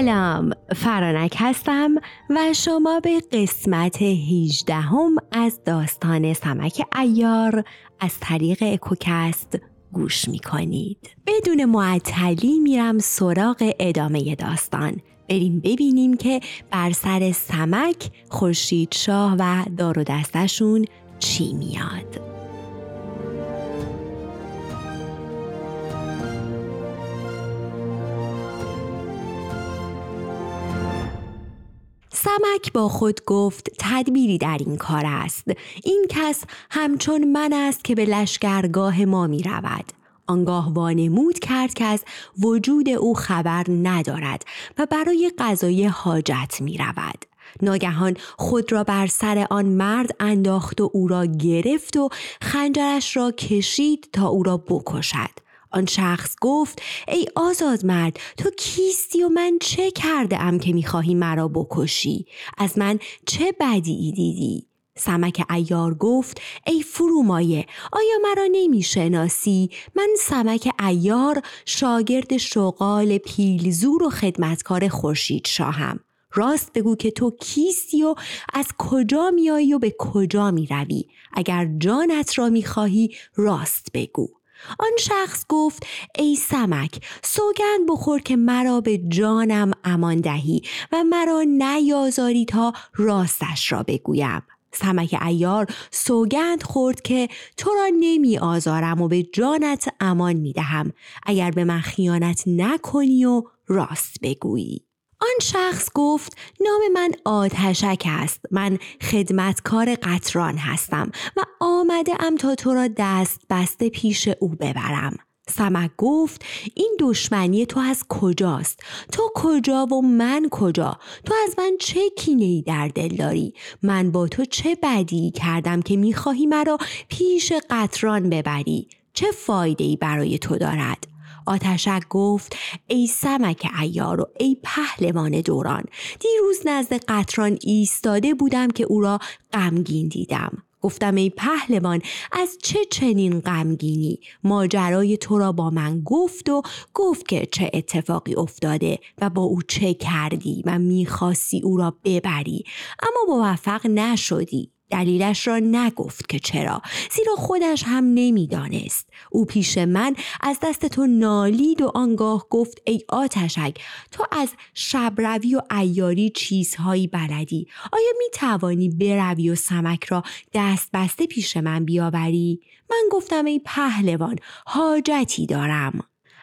سلام فرانک هستم و شما به قسمت 18 هم از داستان سمک ایار از طریق اکوکست گوش می کنید. بدون معطلی میرم سراغ ادامه داستان بریم ببینیم که بر سر سمک خورشید شاه و دار دستشون چی میاد. سمک با خود گفت تدبیری در این کار است این کس همچون من است که به لشکرگاه ما می رود آنگاه وانمود کرد که از وجود او خبر ندارد و برای قضای حاجت می رود. ناگهان خود را بر سر آن مرد انداخت و او را گرفت و خنجرش را کشید تا او را بکشد. آن شخص گفت ای آزاد مرد تو کیستی و من چه کرده ام که می‌خواهی مرا بکشی؟ از من چه بدی دیدی؟ سمک ایار گفت ای فرومایه آیا مرا نمی‌شناسی؟ من سمک ایار شاگرد شغال پیلزور و خدمتکار خورشید شاهم. راست بگو که تو کیستی و از کجا میایی و به کجا می‌روی؟ اگر جانت را می‌خواهی راست بگو. آن شخص گفت ای سمک سوگند بخور که مرا به جانم امان دهی و مرا نیازاری تا راستش را بگویم سمک ایار سوگند خورد که تو را نمی آزارم و به جانت امان می دهم اگر به من خیانت نکنی و راست بگویی. آن شخص گفت نام من آتشک است. من خدمتکار قطران هستم و آمده ام تا تو را دست بسته پیش او ببرم. سمک گفت این دشمنی تو از کجاست؟ تو کجا و من کجا؟ تو از من چه کینه ای در دل داری؟ من با تو چه بدی کردم که می‌خواهی مرا پیش قطران ببری؟ چه فایده ای برای تو دارد؟ آتشک گفت ای سمک ایار و ای پهلوان دوران دیروز نزد قطران ایستاده بودم که او را غمگین دیدم. گفتم ای پهلوان از چه چنین غمگینی؟ ماجرای تو را با من گفت و گفت که چه اتفاقی افتاده و با او چه کردی و می‌خواستی او را ببری اما موفق نشدی. دلیلش را نگفت که چرا. زیرا خودش هم نمی‌دانست. او پیش من از دست تو نالید و آنگاه گفت ای آتشک تو از شبروی و ایاری چیزهایی بلدی. آیا می توانی بروی و سمک را دست بسته پیش من بیاوری؟ من گفتم ای پهلوان حاجتی دارم.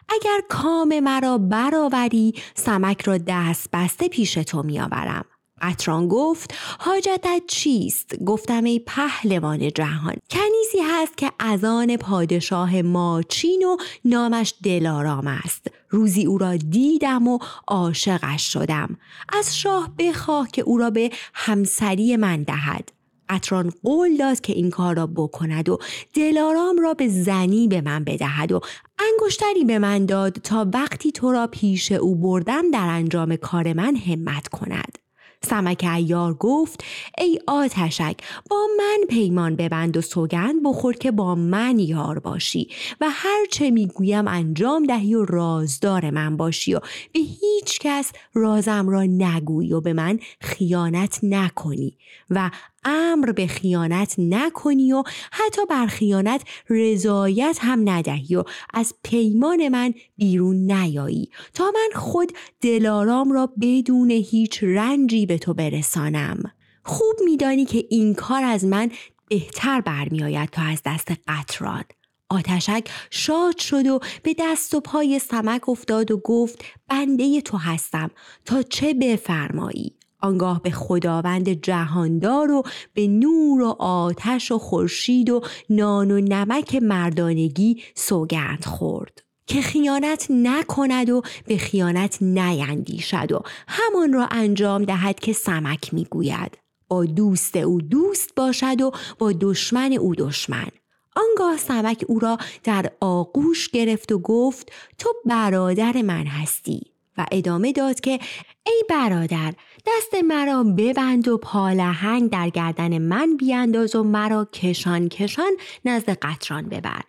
اگر کام مرا برآوری سمک را دست بسته پیش تو میآورم. قطران گفت حاجتت چیست؟ گفتم ای پهلوان جهان. کنیزی هست که از آن پادشاه ماچین و نامش دلارام است. روزی او را دیدم و عاشقش شدم. از شاه بخواه که او را به همسری من دهد. قطران قول داد که این کار را بکند و دلارام را به زنی به من بدهد و انگشتری به من داد تا وقتی تو را پیش او بردم در انجام کار من همت کند. سمک ایار گفت ای آتشک با من پیمان ببند و سوگند بخور که با من یار باشی و هر چه می‌گویم انجام دهی و رازدار من باشی و به هیچ کس رازم را نگویی و به من خیانت نکنی و امر به خیانت نکنی و حتی بر خیانت رضایت هم ندهی و از پیمان من بیرون نیایی تا من خود دلارام را بدون هیچ رنجی به تو برسانم. خوب میدانی که این کار از من بهتر برمیآید تا از دست قطران. آتشک شاد شد و به دست و پای سمک افتاد و گفت بنده تو هستم. تا چه بفرمایی؟ آنگاه به خداوند جهاندار و به نور و آتش و خورشید و نان و نمک مردانگی سوگند خورد که خیانت نکند و به خیانت نیندیشد و همان را انجام دهد که سمک می‌گوید. با دوست او دوست باشد و با دشمن او دشمن. آنگاه سمک او را در آغوش گرفت و گفت تو برادر من هستی. و ادامه داد که ای برادر دست مرا ببند و پالهنگ در گردن من بیانداز و مرا کشان کشان نزد قطران ببر.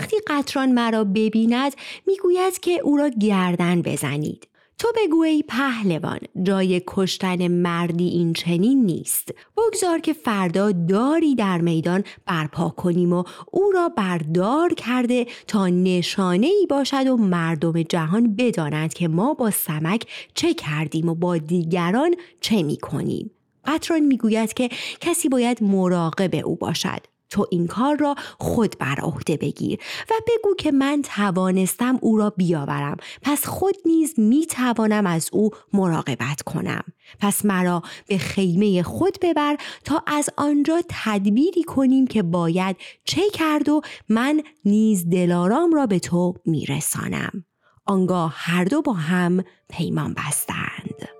وقتی قطران مرا ببیند می‌گوید که او را گردن بزنید. تو بگو ای پهلوان جای کشتن مردی این چنین نیست. بگذار که فردا داری در میدان برپا کنیم و او را بردار کرده تا نشانه ای باشد و مردم جهان بدانند که ما با سمک چه کردیم و با دیگران چه می کنیم قطران می‌گوید که کسی باید مراقب او باشد. تو این کار را خود بر عهده بگیر و بگو که من توانستم او را بیاورم. پس خود نیز می توانم از او مراقبت کنم. پس مرا به خیمه خود ببر تا از آنجا تدبیری کنیم که باید چه کرد و من نیز دلارام را به تو میرسانم. آنگاه هر دو با هم پیمان بستند.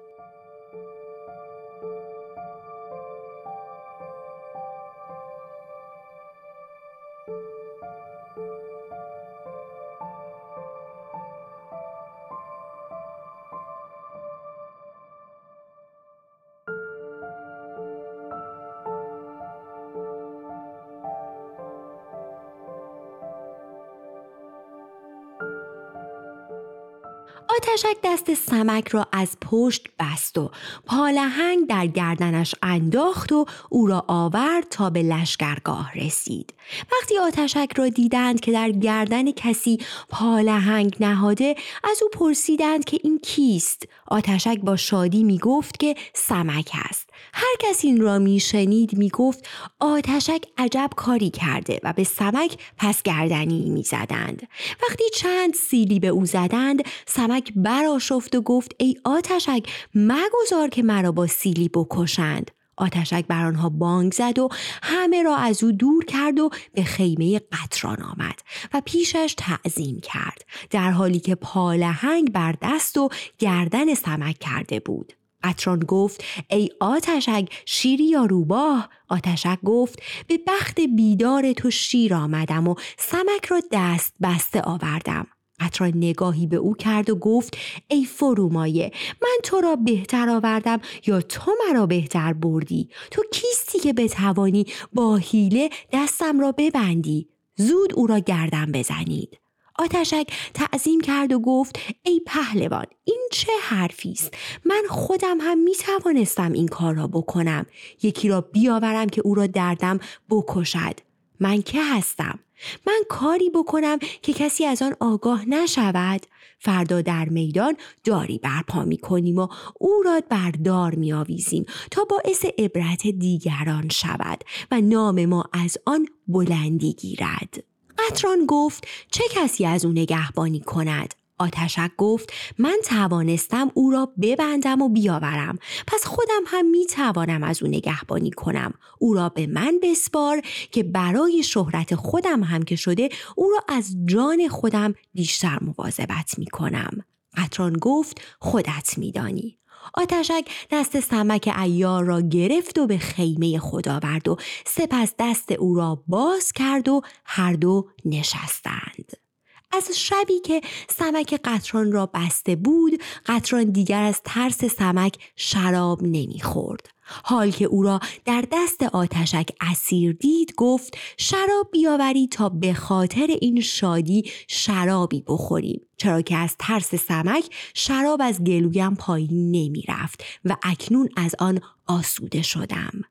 آتشک دست سمک را از پشت بست و پالهنگ در گردنش انداخت و او را آورد تا به لشکرگاه رسید. وقتی آتشک را دیدند که در گردن کسی پالهنگ نهاده از او پرسیدند که این کیست. آتشک با شادی می گفت که سمک است. هر کس این را می شنید می گفت آتشک عجب کاری کرده و به سمک پس گردنی می زدند. وقتی چند سیلی به او زدند سمک براشفت و گفت ای آتشک مگذار که مرا با سیلی بکشند. آتشک بر آنها بانگ زد و همه را از او دور کرد و به خیمه قطران آمد و پیشش تعظیم کرد در حالی که پالهنگ بر دست و گردن سمک کرده بود قطران گفت ای آتشک شیری یا روباه؟ آتشک گفت به بخت بیدار تو شیر آمدم و سمک را دست بسته آوردم. قطران نگاهی به او کرد و گفت ای فرومایه من تو را بهتر آوردم یا تو مرا بهتر بردی؟ تو کیستی که بتوانی با حیله دستم را ببندی؟ زود او را گردم بزنید. آتشک تعظیم کرد و گفت ای پهلوان این چه حرفی است؟ من خودم هم می توانستم این کار را بکنم. یکی را بیاورم که او را دردم بکشد. من که هستم؟ من کاری بکنم که کسی از آن آگاه نشود؟ فردا در میدان داری برپا می کنیم و او را بردار می آویزیم تا باعث عبرت دیگران شود و نام ما از آن بلندی گیرد. قطران گفت چه کسی از او نگهبانی کند؟ آتشک گفت من توانستم او را ببندم و بیاورم. پس خودم هم می توانم از او نگهبانی کنم. او را به من بسپار که برای شهرت خودم هم که شده او را از جان خودم بیشتر مواظبت می کنم قطران گفت خودت میدانی. آتشک دست سمک ایار را گرفت و به خیمه خود آورد و سپس دست او را باز کرد و هر دو نشستند. از شبی که سمک قطران را بسته بود قطران دیگر از ترس سمک شراب نمی‌خورد. حال که او را در دست آتشک اسیر دید گفت شراب بیاوری تا به خاطر این شادی شرابی بخوریم. چرا که از ترس سمک شراب از گلویم پایین نمی رفت و اکنون از آن آسوده شدم.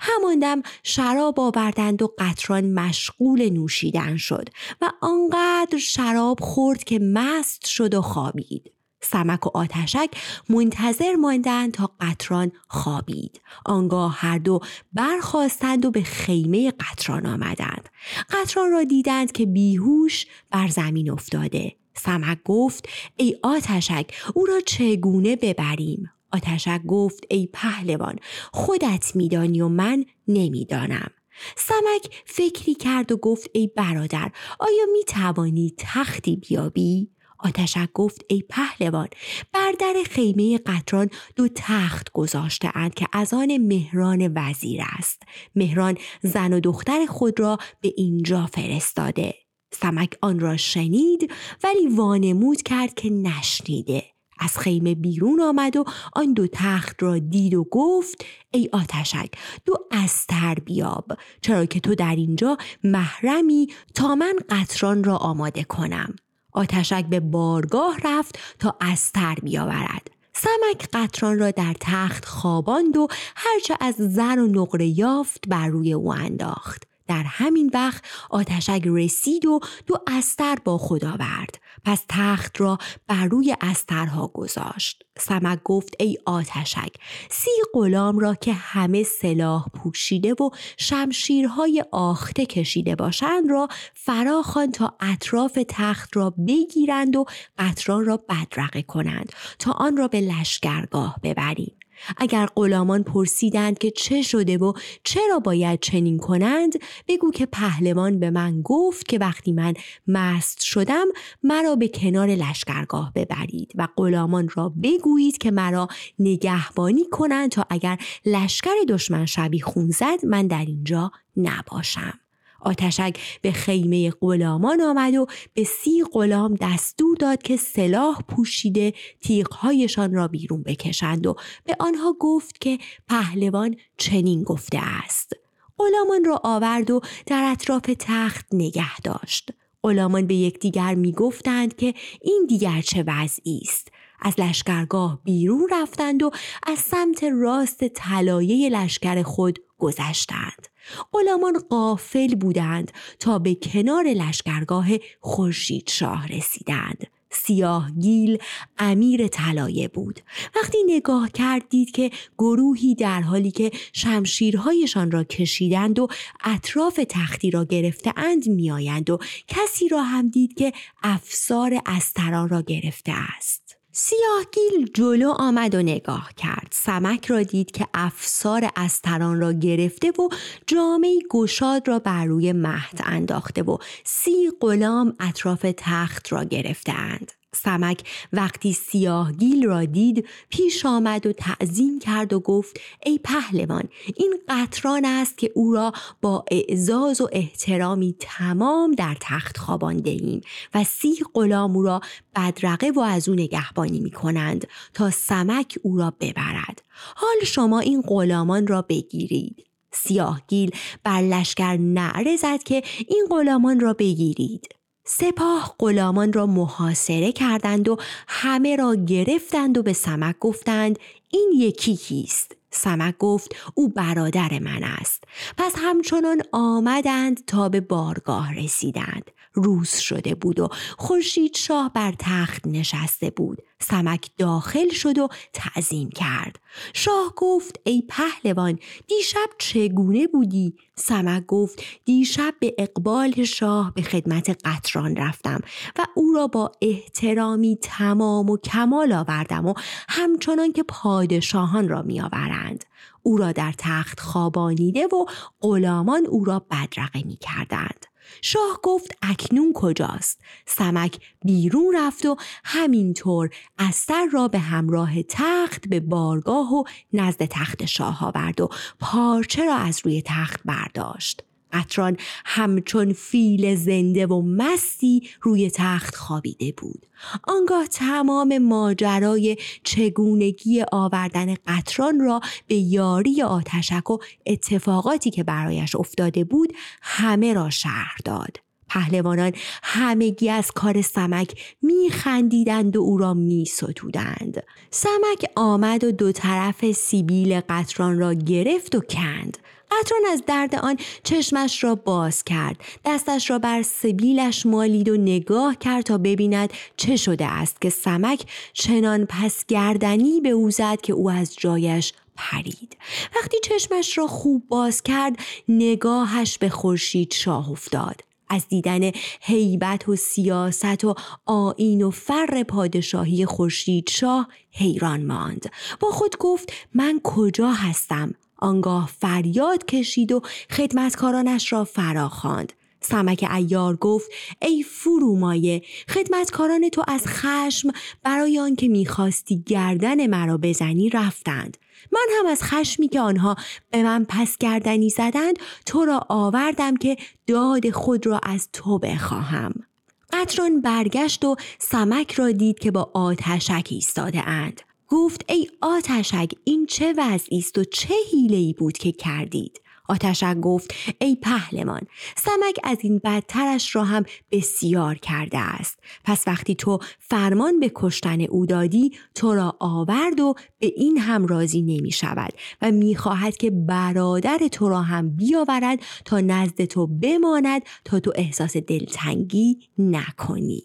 هماندم شراب آوردند و قطران مشغول نوشیدن شد و آنقدر شراب خورد که مست شد و خوابید. سمک و آتشک منتظر ماندند تا قطران خوابید. آنگاه هر دو برخواستند و به خیمه قطران آمدند. قطران را دیدند که بیهوش بر زمین افتاده. سمک گفت ای آتشک او را چگونه ببریم؟ آتشک گفت ای پهلوان خودت میدانی و من نمی‌دانم. سمک فکری کرد و گفت ای برادر آیا می توانی تختی بیابی؟ آتشک گفت ای پهلوان بر در خیمه قطران دو تخت گذاشته اند که از آن مهران وزیر است. مهران زن و دختر خود را به اینجا فرستاده. سمک آن را شنید ولی وانمود کرد که نشنیده. از خیمه بیرون آمد و آن دو تخت را دید و گفت ای آتشک دو استر بیاب چرا که تو در اینجا محرمی تا من قطران را آماده کنم. آتشک به بارگاه رفت تا استر بیاورد. سمک قطران را در تخت خواباند و هرچه از زر و نقره یافت بر روی او انداخت. در همین وقت آتشک رسید و دو استر با خود آورد. پس تخت را بر روی استرها گذاشت. سمک گفت ای آتشک سی غلام را که همه سلاح پوشیده و شمشیرهای آخته کشیده باشند را فراخوان تا اطراف تخت را بگیرند و قطران را بدرقه کنند تا آن را به لشکرگاه ببریم. اگر غلامان پرسیدند که چه شده و چرا باید چنین کنند بگو که پهلوان به من گفت که وقتی من مست شدم مرا به کنار لشکرگاه ببرید و غلامان را بگویید که مرا نگهبانی کنند تا اگر لشکر دشمن شبی خون زد من در اینجا نباشم. آتشک به خیمه غلامان آمد و به سی غلام دستور داد که سلاح پوشیده تیغهایشان را بیرون بکشند و به آنها گفت که پهلوان چنین گفته است. غلامان را آورد و در اطراف تخت نگه داشت. غلامان به یکدیگر می‌گفتند که این دیگر چه وضعی است. از لشکرگاه بیرون رفتند و از سمت راست طلایه لشکر خود گذشتند. غلامان قافل بودند تا به کنار لشکرگاه خورشید شاه رسیدند. سیاه گیل امیر طلایه بود. وقتی نگاه کرد دید که گروهی در حالی که شمشیرهایشان را کشیدند و اطراف تختی را گرفته اند میآیند و کسی را هم دید که افسار استران را گرفته است. سیاهگیل جلو آمد و نگاه کرد. سمک را دید که افسار استران را گرفته و جامعه گشاد را بر روی مهد انداخته و سی غلام اطراف تخت را گرفتهاند. سمک وقتی سیاهگیل را دید پیش آمد و تعظیم کرد و گفت ای پهلوان این قطران است که او را با اعزاز و احترامی تمام در تخت خوابانده ایم و سی غلام او را بدرقه و از او نگهبانی می کنند تا سمک او را ببرد. حال شما این غلامان را بگیرید. سیاهگیل بر لشکر نعره زد که این غلامان را بگیرید. سپاه غلامان را محاصره کردند و همه را گرفتند و به سمک گفتند این یکی کیست؟ سمک گفت او برادر من است. پس همچنان آمدند تا به بارگاه رسیدند. روز شده بود و خورشید شاه بر تخت نشسته بود. سمک داخل شد و تعظیم کرد. شاه گفت ای پهلوان دیشب چگونه بودی؟ سمک گفت دیشب به اقبال شاه به خدمت قطران رفتم و او را با احترامی تمام و کمال آوردم و همچنان که پادشاهان را میآورند. او را در تخت خوابانیده و غلامان او را بدرقه می کردند. شاه گفت اکنون کجاست؟ سمک بیرون رفت و همینطور استر را به همراه تخت به بارگاه و نزد تخت شاه آورد و پارچه را از روی تخت برداشت. قطران همچون فیل زنده و مستی روی تخت خوابیده بود. آنگاه تمام ماجرای چگونگی آوردن قطران را به یاری آتشک و اتفاقاتی که برایش افتاده بود همه را شهر داد. پهلوانان همگی از کار سمک میخندیدند و او را میستودند. سمک آمد و دو طرف سیبیل قطران را گرفت و کند. قطران از درد آن چشمش را باز کرد. دستش را بر سبیلش مالید و نگاه کرد تا ببیند چه شده است که سمک چنان پس گردنی به او زد که او از جایش پرید. وقتی چشمش را خوب باز کرد نگاهش به خورشید شاه افتاد. از دیدن هیبت و سیاست و آین و فر پادشاهی خورشید شاه حیران ماند. با خود گفت من کجا هستم؟ آنگاه فریاد کشید و خدمتکارانش را فراخواند. سمک ایار گفت ای فرومایه خدمتکاران تو از خشم برای آنکه می‌خواستی گردن مرا بزنی رفتند. من هم از خشمی که آنها به من پس گردنی زدند تو را آوردم که داد خود را از تو بخواهم. قطران برگشت و سمک را دید که با آتشک ایستاده اند. گفت ای آتشک این چه وضعی است و چه حیله ای بود که کردید؟ آتشک گفت ای پهلمان سمک از این بدترش را هم بسیار کرده است. پس وقتی تو فرمان به کشتن او دادی تو را آورد و به این هم راضی نمی شود و می خواهد که برادر تو را هم بیاورد تا نزد تو بماند تا تو احساس دلتنگی نکنی.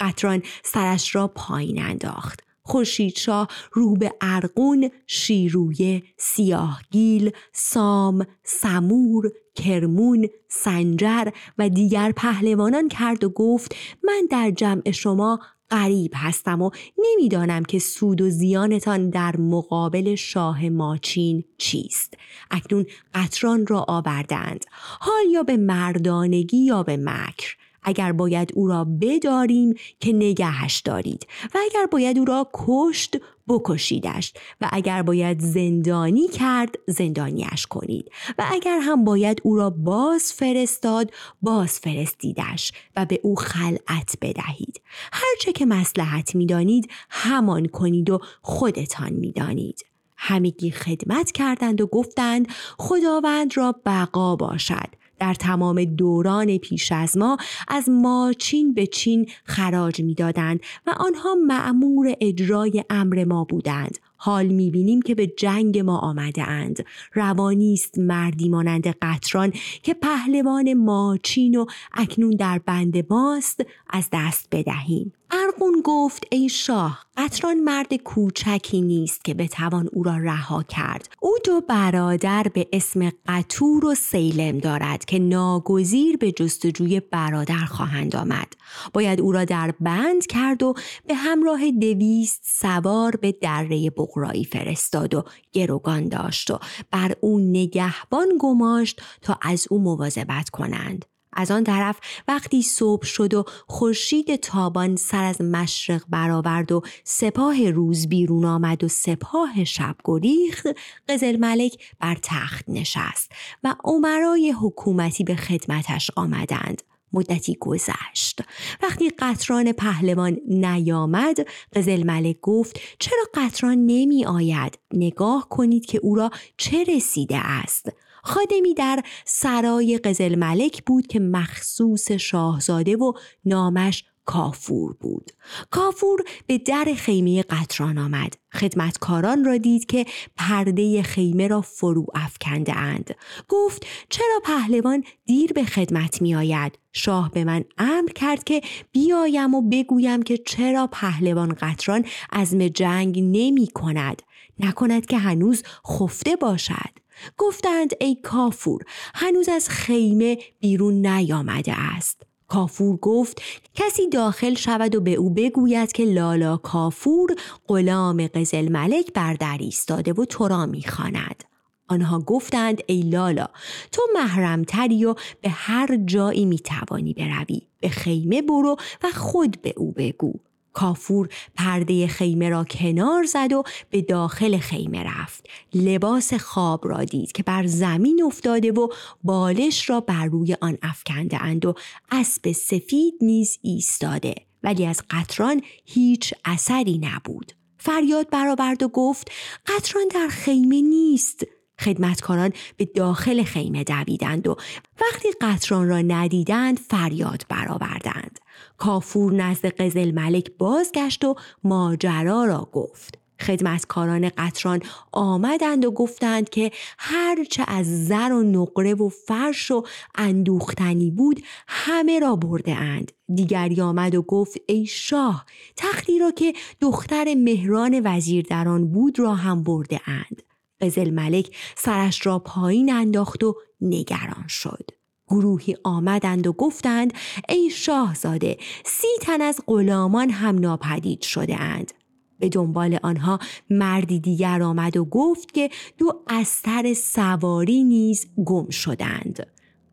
قطران سرش را پایین انداخت. خورشیدشاه رو به ارقون، شیرویه، سیاهگیل، سام، سمور، کرمون، سنجر و دیگر پهلوانان کرد و گفت من در جمع شما غریب هستم و نمی‌دانم که سود و زیانتان در مقابل شاه ماچین چیست. اکنون قطران را آوردند حال یا به مردانگی یا به مکر. اگر باید او را بداریم که نگهش دارید و اگر باید او را کشت بکشیدش و اگر باید زندانی کرد زندانیش کنید و اگر هم باید او را باز فرستاد باز فرستیدش و به او خلعت بدهید. هرچه که مسلحت می‌دانید همان کنید و خودتان می‌دانید. همگی خدمت کردند و گفتند خداوند را بقا باشد. در تمام دوران پیش از ما از ماچین به چین خراج می‌دادند و آنها معمور اجرای امر ما بودند. حال می‌بینیم که به جنگ ما آمده اند روانی است مردی مانند قطران که پهلوان ماچین و اکنون در بند ماست از دست بدهیم. ارقون گفت ای شاه قطران مرد کوچکی نیست که بتوان او را رها کرد. او دو برادر به اسم قطور و سیلم دارد که ناگزیر به جستجوی برادر خواهند آمد. باید او را در بند کرد و به همراه دویست سوار به دره بغرایی فرستاد و گروگان داشت و بر او نگهبان گماشت تا از او مواظبت کنند. از آن طرف وقتی صبح شد و خورشید تابان سر از مشرق برآورد و سپاه روز بیرون آمد و سپاه شب گریخت قزل ملک بر تخت نشست و عمرای حکومتی به خدمتش آمدند. مدتی گذشت. وقتی قطران پهلوان نیامد قزل ملک گفت چرا قطران نمی آید؟ نگاه کنید که او را چه رسیده است. خادمی در سرای قزل ملک بود که مخصوص شاهزاده و نامش کافور بود. کافور به در خیمه قطران آمد. خدمتکاران را دید که پرده خیمه را فرو افکنده اند. گفت چرا پهلوان دیر به خدمت می آید؟ شاه به من امر کرد که بیایم و بگویم که چرا پهلوان قطران عزم جنگ نمی کند. نکند که هنوز خفته باشد. گفتند ای کافور هنوز از خیمه بیرون نیامده است. کافور گفت کسی داخل شود و به او بگوید که لالا کافور غلام قزل ملک بر در ایستاده و تو را می‌خواند آنها گفتند ای لالا تو محرمتری و به هر جایی می‌توانی بروی. به خیمه برو و خود به او بگو. کافور پرده خیمه را کنار زد و به داخل خیمه رفت. لباس خواب را دید که بر زمین افتاده و بالش را بر روی آن افکنده اند و اسب سفید نیز ایستاده ولی از قطران هیچ اثری نبود. فریاد برآورد و گفت قطران در خیمه نیست. خدمتکاران به داخل خیمه دویدند و وقتی قطران را ندیدند فریاد برآوردند کافور نزد قزل ملک بازگشت و ماجرا را گفت خدمتکاران قطران آمدند و گفتند که هرچه از زر و نقره و فرش و اندوختنی بود همه را برده اند. دیگری آمد و گفت ای شاه تختی را که دختر مهران وزیر در بود را هم برده اند. قزل ملک سرش را پایین انداخت و نگران شد. گروهی آمدند و گفتند ای شاهزاده سی تن از غلامان هم ناپدید شده اند. به دنبال آنها مردی دیگر آمد و گفت که دو استر سواری نیز گم شدند.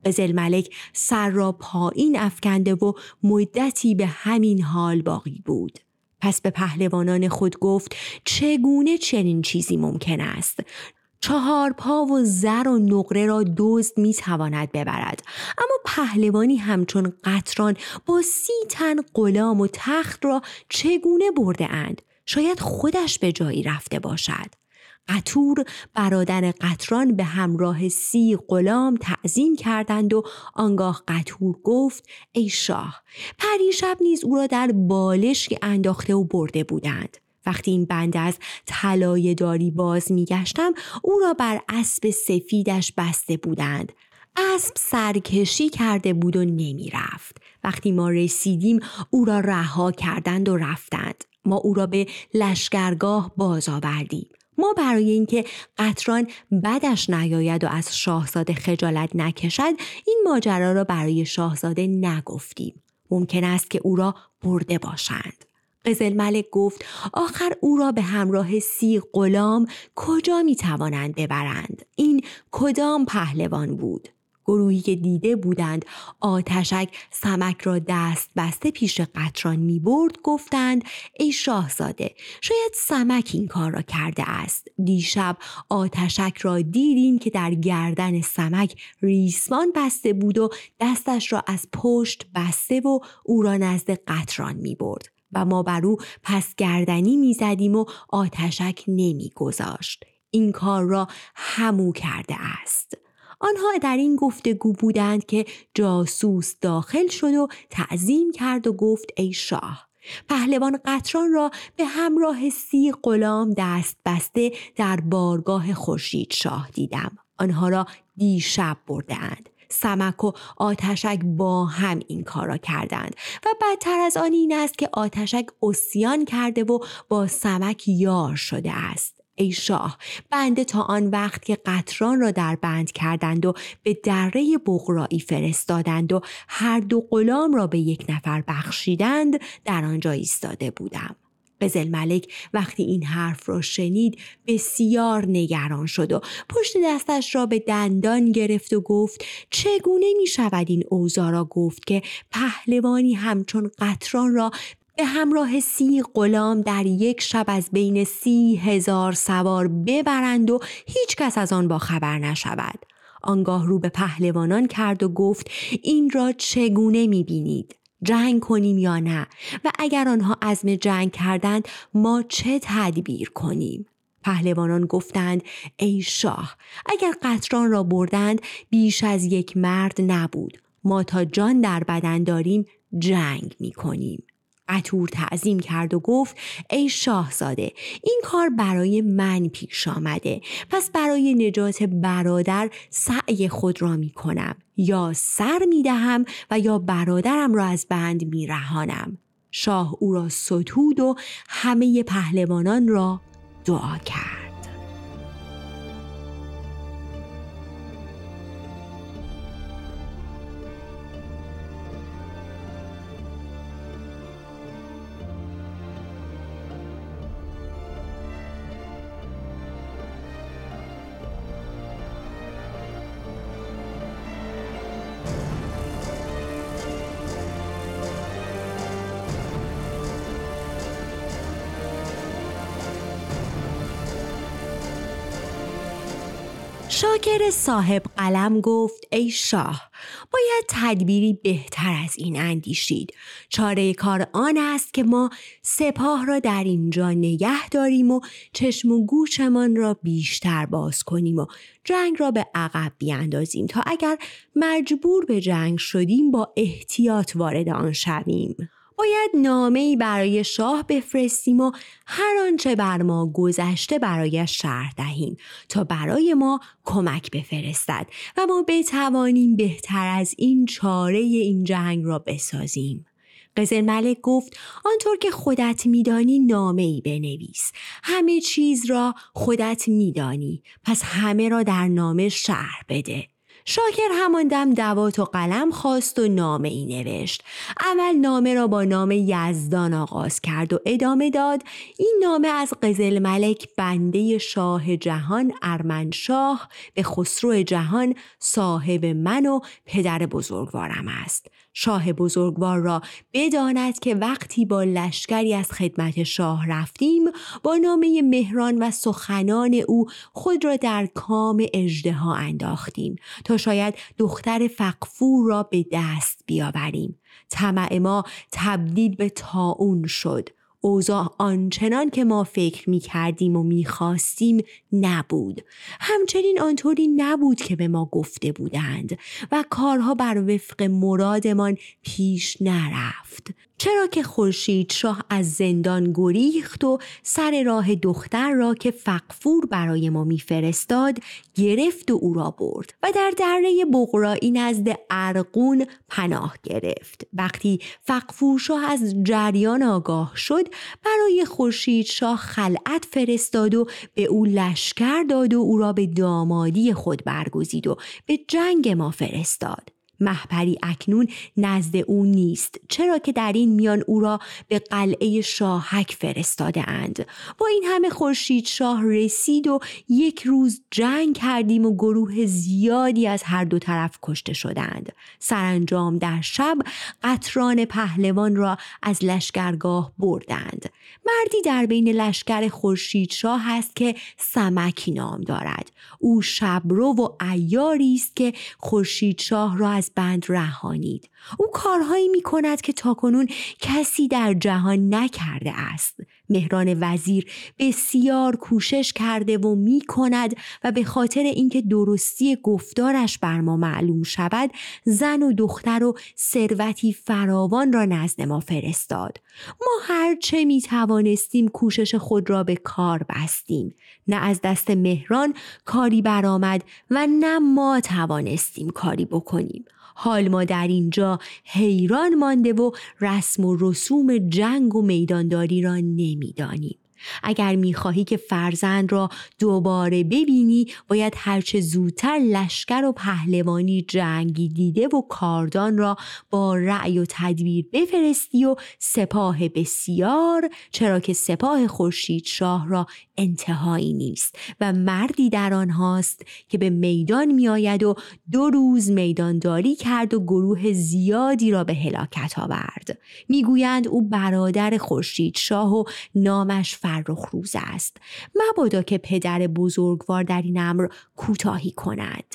قزل ملک سر را پایین افکنده و مدتی به همین حال باقی بود. پس به پهلوانان خود گفت چگونه چنین چیزی ممکن است؟ چهار پا و زر و نقره را دزد می تواند ببرد. اما پهلوانی همچون قطران با سی تن غلام و تخت را چگونه برده اند؟ شاید خودش به جایی رفته باشد. قطور برادر قطران به همراه سی غلام تعظیم کردند و آنگاه قطور گفت ای شاه پریشب نیز او را در بالشی انداخته و برده بودند وقتی این بند از طلای داری باز میگشتم او را بر اسب سفیدش بسته بودند اسب سرکشی کرده بود و نمی رفت. وقتی ما رسیدیم او را رها کردند و رفتند. ما او را به لشکرگاه باز آوردیم. ما برای اینکه قطران بدش نیاید و از شاهزاده خجالت نکشد این ماجرا را برای شاهزاده نگفتیم. ممکن است که او را برده باشند. قزل ملک گفت آخر او را به همراه سی غلام کجا می توانند ببرند؟ این کدام پهلوان بود؟ گروهی که دیده بودند آتشک سمک را دست بسته پیش قطران می برد گفتند ای شاهزاده شاید سمک این کار را کرده است دیشب آتشک را دیدیم که در گردن سمک ریسمان بسته بود و دستش را از پشت بسته و او را نزد قطران می برد و ما بر او پس گردنی می زدیم و آتشک نمی گذاشت. این کار را همو کرده است. آنها در این گفتگو بودند که جاسوس داخل شد و تعظیم کرد و گفت ای شاه پهلوان قطران را به همراه سی غلام دست بسته در بارگاه خورشید شاه دیدم. آنها را دیشب بردند سمک و آتشک با هم این کار را کردند و بدتر از آن این است که آتشک اسیان کرده و با سمک یار شده است. ای شاه بنده تا آن وقت که قطران را در بند کردند و به دره بغرایی فرستادند و هر دو غلام را به یک نفر بخشیدند در آنجا ایستاده بودم. قزل ملک وقتی این حرف را شنید بسیار نگران شد و پشت دستش را به دندان گرفت و گفت چگونه می شود این اوضاع را گفت که پهلوانی همچون قطران را به همراه سی غلام در یک شب از بین سی هزار سوار ببرند و هیچ کس از آن با خبر نشود. آنگاه رو به پهلوانان کرد و گفت این را چگونه می بینید؟ جنگ کنیم یا نه و اگر آنها عزم جنگ کردند ما چه تدبیر کنیم؟ پهلوانان گفتند ای شاه اگر قطران را بردند بیش از یک مرد نبود ما تا جان در بدن داریم جنگ می کنیم. قطور تعظیم کرد و گفت ای شاهزاده این کار برای من پیش آمده. پس برای نجات برادر سعی خود را می کنم. یا سر می دهم و یا برادرم را از بند می رهانم. شاه او را ستود و همه پهلوانان را دعا کرد. صاحب قلم گفت ای شاه باید تدبیری بهتر از این اندیشید. چاره کار آن است که ما سپاه را در اینجا نگه داریم و چشم و گوشمان را بیشتر باز کنیم و جنگ را به عقب بیاندازیم تا اگر مجبور به جنگ شدیم با احتیاط وارد آن شویم. باید نامه برای شاه بفرستیم و هر آنچه بر ما گذشته برایش شرح دهیم تا برای ما کمک بفرستد و ما بتوانیم بهتر از این چاره این جنگ را بسازیم. قزل ملک گفت آنطور که خودت میدانی نامه ای بنویس. همه چیز را خودت میدانی. پس همه را در نامه شرح بده. شاکر همان دم دوات و قلم خواست و نامه ای نوشت. اول نامه را با نام یزدان آغاز کرد و ادامه داد این نامه از قزل ملک بنده شاه جهان ارمنشاه به خسرو جهان صاحب من و پدر بزرگوارم است. شاه بزرگوار را بداند که وقتی با لشکری از خدمت شاه رفتیم با نامه مهران و سخنان او خود را در کام ها انداختیم تا شاید دختر فقفور را به دست بیاوریم. طمع ما تبدیل به تاون شد. اوضاع آنچنان که ما فکر می کردیم و می خواستیم نبود. همچنین آنطوری نبود که به ما گفته بودند و کارها بر وفق مرادمان پیش نرفت. چرا که خورشید شاه از زندان گریخت و سر راه دختر را که فقفور برای ما میفرستاد گرفت و او را برد و در دره بغرایی نزد ارقون پناه گرفت. وقتی فقفور شاه از جریان آگاه شد برای خورشید شاه خلعت فرستاد و به او لشکر داد و او را به دامادی خود برگزید و به جنگ ما فرستاد. محپری اکنون نزد او نیست. چرا که در این میان او را به قلعه شاهک فرستاده اند؟ با این همه خورشید شاه رسید و یک روز جنگ کردیم و گروه زیادی از هر دو طرف کشته شدند. سرانجام در شب قطران پهلوان را از لشکرگاه بردند. مردی در بین لشکر خورشید شاه است که سمکی نام دارد. او شبرو و ایاری است که خورشید شاه را از بند رهانید. او کارهایی می کند که تاکنون کسی در جهان نکرده است. مهران وزیر بسیار کوشش کرده و می کند و به خاطر اینکه درستی گفتارش بر ما معلوم شود زن و دختر و ثروتی فراوان را نزد ما فرستاد. ما هرچه می توانستیم کوشش خود را به کار بستیم. نه از دست مهران کاری برآمد و نه ما توانستیم کاری بکنیم. حال ما در اینجا حیران مانده و رسم و رسوم جنگ و میدانداری را نمی‌دانیم. اگر می‌خواهی که فرزند را دوباره ببینی باید هرچه زودتر لشکر و پهلوانی جنگی دیده و کاردان را با رأی و تدبیر بفرستی و سپاه بسیار چرا که سپاه خورشید شاه را انتهایی نیست و مردی در آنهاست که به میدان میآید و دو روز میدانداری کرد و گروه زیادی را به هلاکت آورد. می‌گویند او برادر خورشید شاه و نامش فرخ روز است. مبادا که پدر بزرگوار در این امر کوتاهی کند.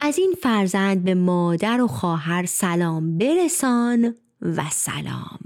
از این فرزند به مادر و خواهر سلام برسان و سلام.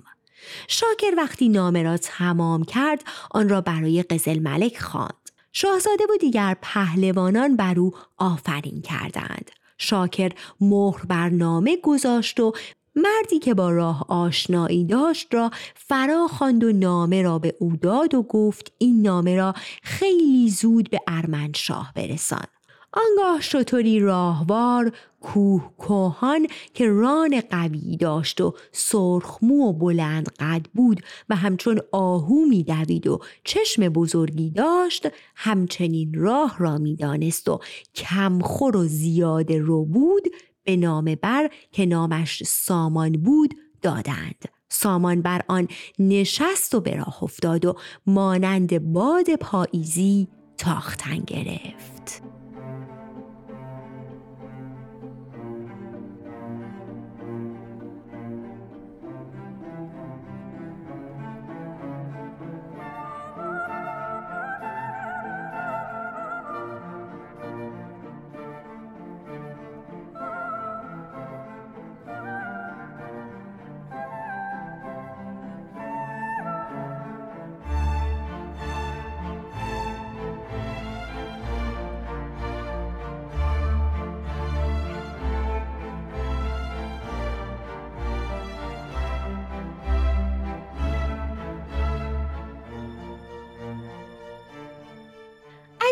شاکر وقتی نامه را تمام کرد آن را برای قزل ملک خواند. شاهزاده و دیگر پهلوانان بر او آفرین کردند. شاکر مهر بر نامه گذاشت و مردی که با راه آشنایی داشت را فرا خواند و نامه را به او داد و گفت این نامه را خیلی زود به ارمنشاه برسان. آنگاه شطوری راهوار کوه کوهان که ران قوی داشت و سرخمو و بلند قد بود و همچون آهو میدوید و چشم بزرگی داشت همچنین راه را می‌دانست و کمخور و زیاده رو بود به نام بر که نامش سامان بود دادند. سامان بر آن نشست و به راه افتاد و مانند باد پاییزی تاختن گرفت.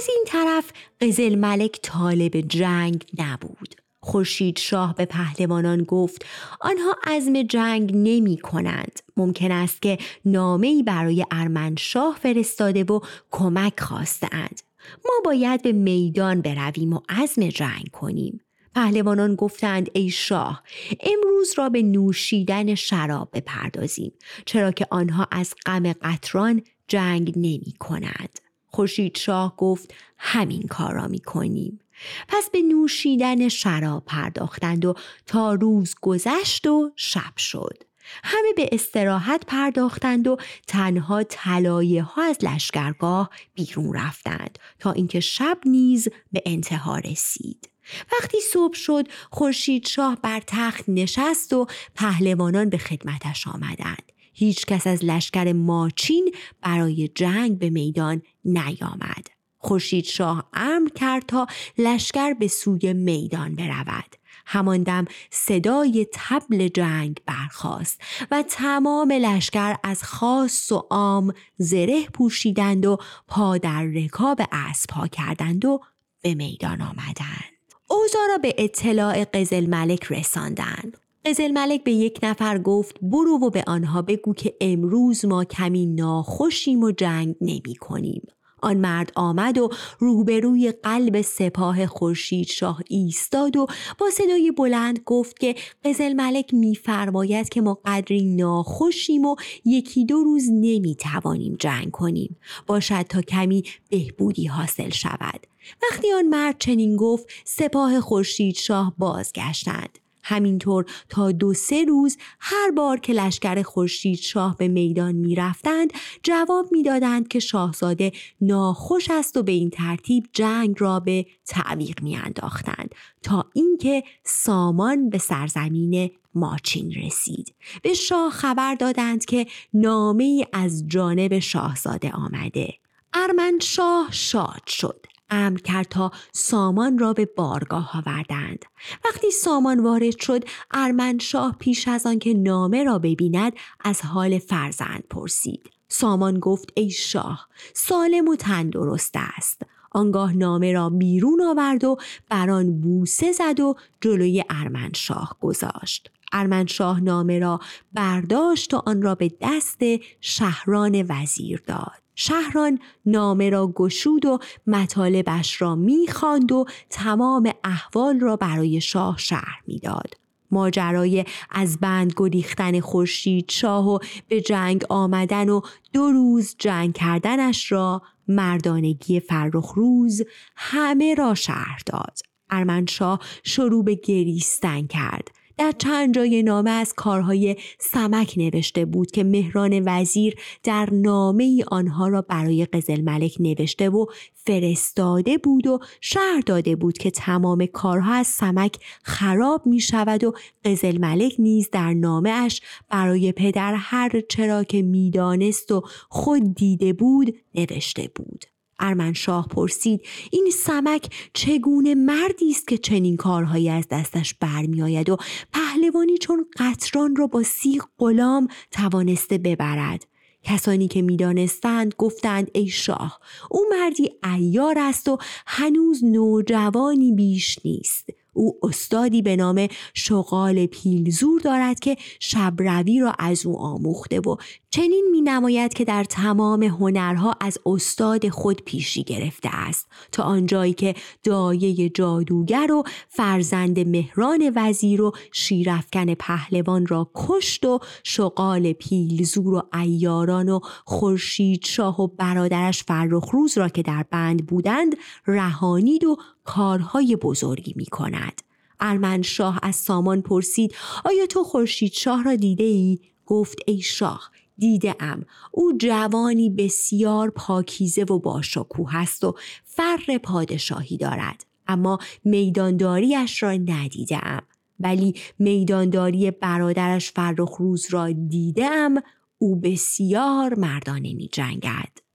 این طرف قزل ملک طالب جنگ نبود. خورشید شاه به پهلوانان گفت آنها عزم جنگ نمی کنند. ممکن است که نامه برای ارمنشاه فرستاده و کمک خواستند. ما باید به میدان برویم و عزم جنگ کنیم. پهلوانان گفتند ای شاه امروز را به نوشیدن شراب بپردازیم چرا که آنها از غم قطران جنگ نمی کنند. خورشید شاه گفت همین کار را می کنیم. پس به نوشیدن شراب پرداختند و تا روز گذشت و شب شد. همه به استراحت پرداختند و تنها طلایه ها از لشکرگاه بیرون رفتند تا اینکه شب نیز به انتها رسید. وقتی صبح شد خورشید شاه بر تخت نشست و پهلوانان به خدمتش آمدند هیچ کس از لشکر ماچین برای جنگ به میدان نیامد. خورشید شاه امر کرد تا لشکر به سوی میدان برود. هماندم صدای تبل جنگ برخاست و تمام لشکر از خاص و عام زره پوشیدند و پا در رکاب اسبها کردند و به میدان آمدند. اوزا را به اطلاع قزل ملک رساندند. قزل ملک به یک نفر گفت برو و به آنها بگو که امروز ما کمی ناخوشیم و جنگ نمی کنیم. آن مرد آمد و روبروی قلب سپاه خورشید شاه ایستاد و با صدای بلند گفت که قزل ملک میفرماید که ما قدری ناخوشیم و یکی دو روز نمی‌توانیم جنگ کنیم. باشد تا کمی بهبودی حاصل شود. وقتی آن مرد چنین گفت سپاه خورشید شاه بازگشتند. همینطور تا دو سه روز هر بار که لشکر خورشید شاه به میدان می رفتند جواب می‌دادند که شاهزاده ناخوش است و به این ترتیب جنگ را به تعویق می انداختند تا اینکه سامان به سرزمین ماچین رسید. به شاه خبر دادند که نامه از جانب شاهزاده آمده. ارمن شاه شاد شد. امر کرد تا سامان را به بارگاه آوردند. وقتی سامان وارد شد ارمنشاه پیش از آنکه نامه را ببیند از حال فرزند پرسید. سامان گفت ای شاه سالم و تندرست است. آنگاه نامه را بیرون آورد و بر آن بوسه زد و جلوی ارمنشاه گذاشت. ارمنشاه نامه را برداشت و آن را به دست شهران وزیر داد. شهران نامه را گشود و مطالبش را می‌خواند و تمام احوال را برای شاه شهر می‌داد. ماجرای از بند گریختن خورشید شاه و به جنگ آمدن و دو روز جنگ کردنش را مردانگی فرخ روز همه را شهر داد. ارمنشاه شروع به گریستن کرد. در چند جای نامه از کارهای سمک نوشته بود که مهران وزیر در نامه آنها را برای قزل ملک نوشته و فرستاده بود و شهر داده بود که تمام کارها از سمک خراب می شود و قزل ملک نیز در نامه اش برای پدر هر چرا که می‌دانست و خود دیده بود نوشته بود. ارمنشاه پرسید این سمک چگونه مردی است که چنین کارهایی از دستش برمیآید و پهلوانی چون قطران را با سی غلام توانسته ببرد؟ کسانی که می‌دانستند گفتند ای شاه او مردی ایار است و هنوز نوجوانی بیش نیست. او استادی به نام شغال پیلزور دارد که شبروی را از او آموخته و چنین می نماید که در تمام هنرها از استاد خود پیشی گرفته است تا آنجایی که دایه جادوگر و فرزند مهران وزیر و شیرفکن پهلوان را کشت و شغال پیلزور و ایاران و خورشید شاه و برادرش فرخروز را که در بند بودند رهانید و کارهای بزرگی می کند. ارمن شاه از سامان پرسید آیا تو خورشید شاه را دیده ای؟ گفت ای شاه دیده ام او جوانی بسیار پاکیزه و باشکوه است و فر پادشاهی دارد اما میدانداریش را ندیده ام ولی میدانداری برادرش فرخ روز را دیده ام او بسیار مردانه می جنگد.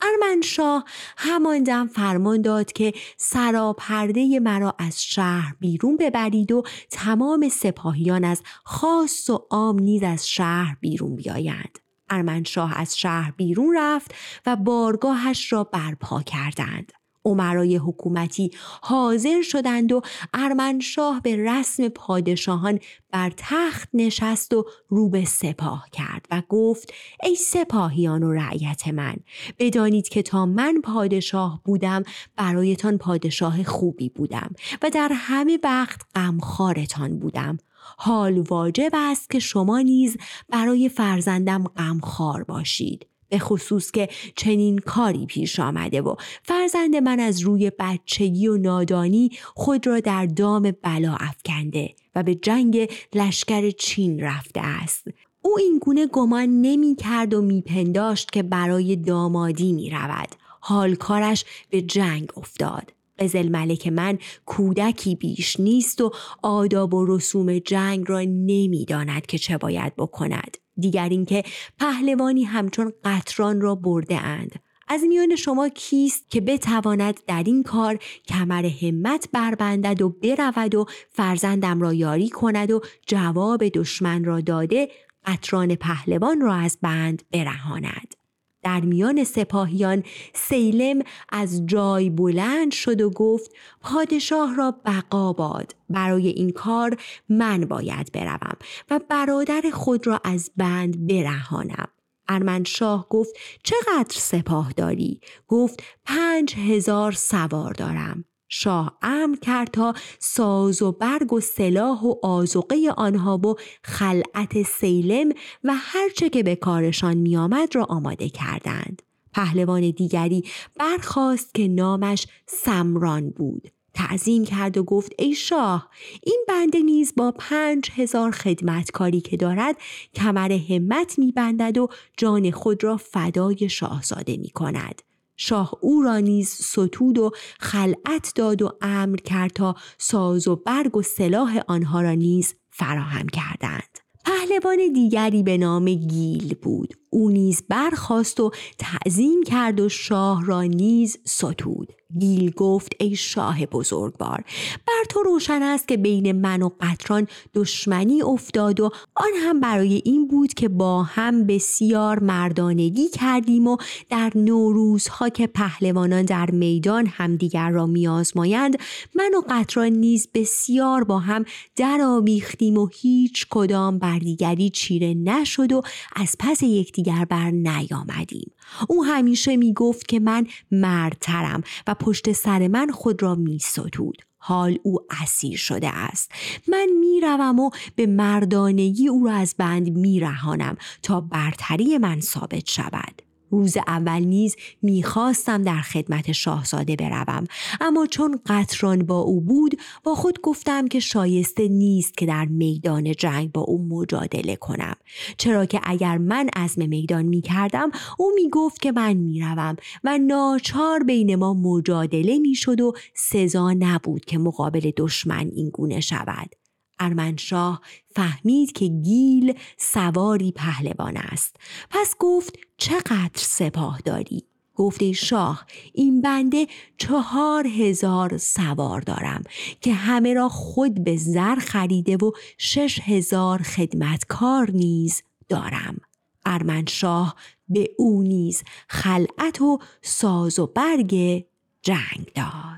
ارمنشاه همان دم فرمان داد که سراپرده مرا از شهر بیرون ببرید و تمام سپاهیان از خاص و عام نیز از شهر بیرون بیایند. ارمنشاه از شهر بیرون رفت و بارگاهش را برپا کردند. عمرای حکومتی حاضر شدند و ارمنشاه به رسم پادشاهان بر تخت نشست و رو به سپاه کرد و گفت ای سپاهیان و رعیت من بدانید که تا من پادشاه بودم برایتان پادشاه خوبی بودم و در همه وقت غمخوارتان بودم حال واجب است که شما نیز برای فرزندم غمخوار باشید به خصوص که چنین کاری پیش آمده و فرزند من از روی بچگی و نادانی خود را در دام بلا افکنده و به جنگ لشکر چین رفته است او این گونه گمان نمی کرد و میپنداشت که برای دامادی می رود. حال کارش به جنگ افتاد. قزل ملک من کودکی بیش نیست و آداب و رسوم جنگ را نمی‌داند که چه باید بکند. دیگر اینکه پهلوانی همچون قطران را برده اند از میان شما کیست که بتواند در این کار کمر همت بربندد و برود و فرزندم را یاری کند و جواب دشمن را داده قطران پهلوان را از بند برهاند در میان سپاهیان سیلم از جای بلند شد و گفت پادشاه را بقا باد برای این کار من باید بروم و برادر خود را از بند برهانم ارمنشاه گفت چقدر سپاه داری؟ گفت پنج هزار سوار دارم. شاه امر کرد تا ساز و برگ و سلاح و آزوقه آنها و خلعت سیلم و هرچه که به کارشان میآمد را آماده کردند. پهلوان دیگری برخواست که نامش سمران بود. تعظیم کرد و گفت ای شاه این بنده نیز با پنج هزار خدمتکاری که دارد کمر همت میبندد و جان خود را فدای شاهزاده می کند. شاه او را نیز ستود و خلعت داد و امر کرد تا ساز و برگ و سلاح آنها را نیز فراهم کردند. پهلوان دیگری به نام گیل بود او نیز برخواست و تعظیم کرد و شاه را نیز ستود. گیل گفت ای شاه بزرگوار بر تو روشن است که بین من و قطران دشمنی افتاد و آن هم برای این بود که با هم بسیار مردانگی کردیم و در نوروزها که پهلوانان در میدان همدیگر را میآزمایند من و قطران نیز بسیار با هم درآویختیم و هیچ کدام بر دیگری چیره نشد و از پس یکدیگر بر نیامدیم. او همیشه می گفت که من مردترم و پشت سر من خود را می ستود. حال او اسیر شده است. من می‌روم و به مردانگی او را از بند میرهانم تا برتری من ثابت شود. روز اول نیز می‌خواستم در خدمت شاهزاده بروم. اما چون قطران با او بود با خود گفتم که شایسته نیست که در میدان جنگ با او مجادله کنم. چرا که اگر من عزم میدان می‌کردم او می‌گفت که من می‌روم و ناچار بین ما مجادله می‌شد و سزا نبود که مقابل دشمن این گونه شود. ارمنشاه فهمید که گیل سواری پهلوان است. پس گفت چقدر سپاه داری؟ گفته شاه این بنده چهار هزار سوار دارم که همه را خود به زر خریده و شش هزار خدمتکار نیز دارم. ارمنشاه به او نیز خلعت و ساز و برگ جنگ داد.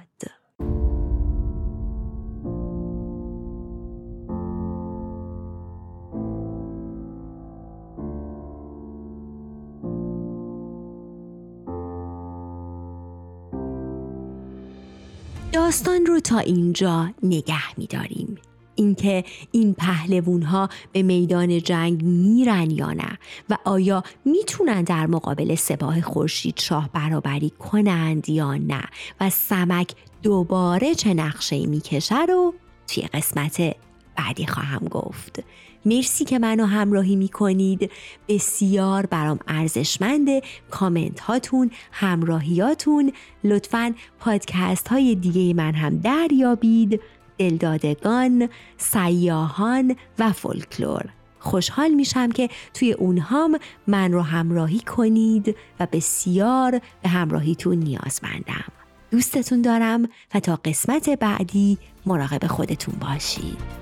داستان رو تا اینجا نگه میداریم. اینکه این پهلوون ها به میدان جنگ میرن یا نه و آیا می‌تونن در مقابل سپاه خورشید شاه برابری کنند یا نه و سمک دوباره چه نقشه می‌کشه رو توی قسمت بعدی خواهم گفت. مرسی که منو همراهی می کنید بسیار برام ارزشمند کامنت هاتون همراهیاتون. لطفا پادکست های دیگه من هم دریابید. دلدادگان سیاهان و فولکلور. خوشحال میشم که توی اونهام من رو همراهی کنید و بسیار به همراهیتون نیازمندم. دوستتون دارم و تا قسمت بعدی مراقب خودتون باشید.